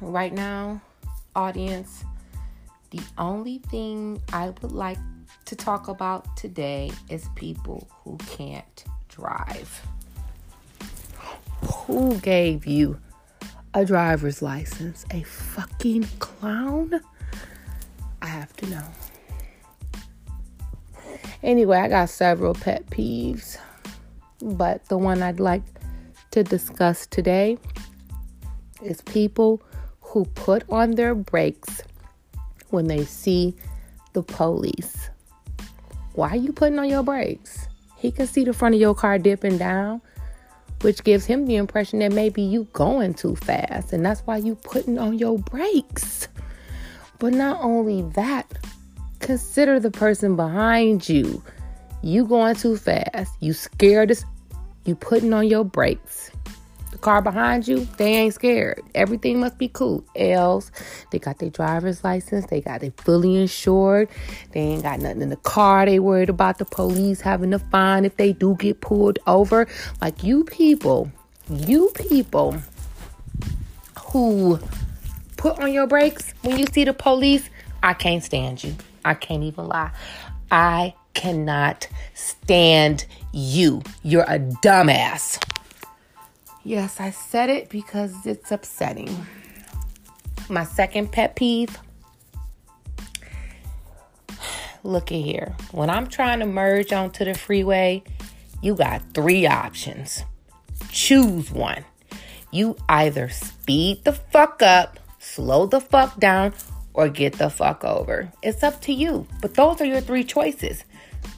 right now, audience, the only thing I would like to talk about today is people who can't drive. Who gave you a driver's license? A fucking clown? I have to know. Anyway, I got several pet peeves, but the one I'd like to discuss today is people who put on their brakes when they see the police. Why are you putting on your brakes? He can see the front of your car dipping down, which gives him the impression that maybe you going too fast, and that's why you putting on your brakes. But not only that, consider the person behind you. You going too fast. You scared as you putting on your brakes car behind you, they ain't scared. Everything must be cool. Else, they got their driver's license, they got it fully insured, they ain't got nothing in the car. They worried about the police having to fine if they do get pulled over. Like you people, you people who put on your brakes when you see the police, I can't stand you. I can't even lie. I cannot stand you. You're a dumbass. Yes, I said it because it's upsetting. My second pet peeve look at here. When I'm trying to merge onto the freeway, you got three options. Choose one. You either speed the fuck up, slow the fuck down, or get the fuck over. It's up to you. But those are your three choices.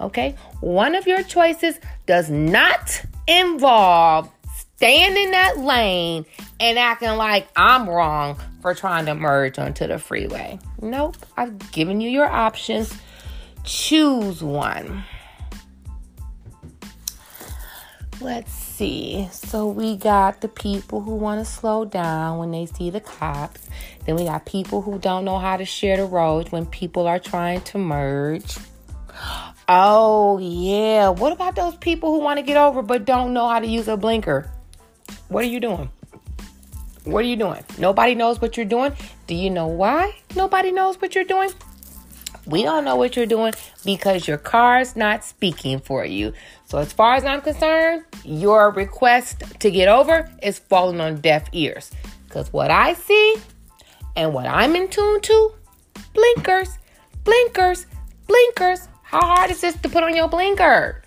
Okay? One of your choices does not involve staying in that lane and acting like I'm wrong for trying to merge onto the freeway. Nope, I've given you your options. Choose one. Let's see. So we got the people who want to slow down when they see the cops. Then we got people who don't know how to share the road when people are trying to merge. Oh, yeah. What about those people who want to get over but don't know how to use a blinker? What are you doing? What are you doing? Nobody knows what you're doing. Do you know why nobody knows what you're doing? We don't know what you're doing because your car's not speaking for you. So, as far as I'm concerned, your request to get over is falling on deaf ears. Because what I see and what I'm in tune to blinkers, blinkers, blinkers. How hard is this to put on your blinker?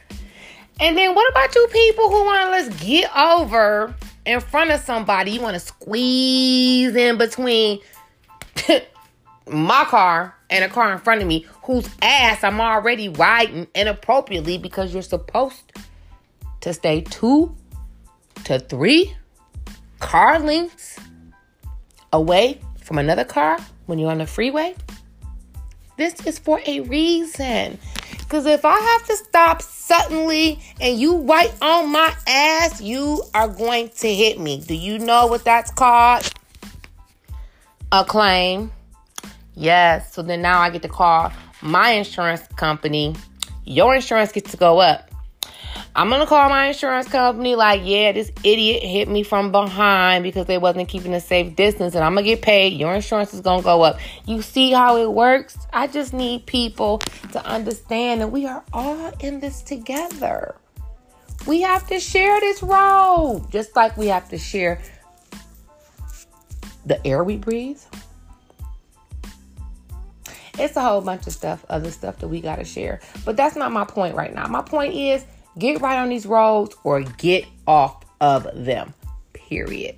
And then what about you people who want to let's get over in front of somebody? You want to squeeze in between my car and a car in front of me whose ass I'm already riding inappropriately because you're supposed to stay two to three car lengths away from another car when you're on the freeway. This is for a reason. Because if I have to stop suddenly and you right on my ass, you are going to hit me. Do you know what that's called? A claim. Yes. So then now I get to call my insurance company. Your insurance gets to go up. I'm gonna call my insurance company like, yeah, this idiot hit me from behind because they wasn't keeping a safe distance, and I'm gonna get paid. Your insurance is gonna go up. You see how it works? I just need people to understand that we are all in this together. We have to share this road, just like we have to share the air we breathe. It's a whole bunch of stuff, other stuff that we got to share. But that's not my point right now. My point is Get right on these roads or get off of them. Period.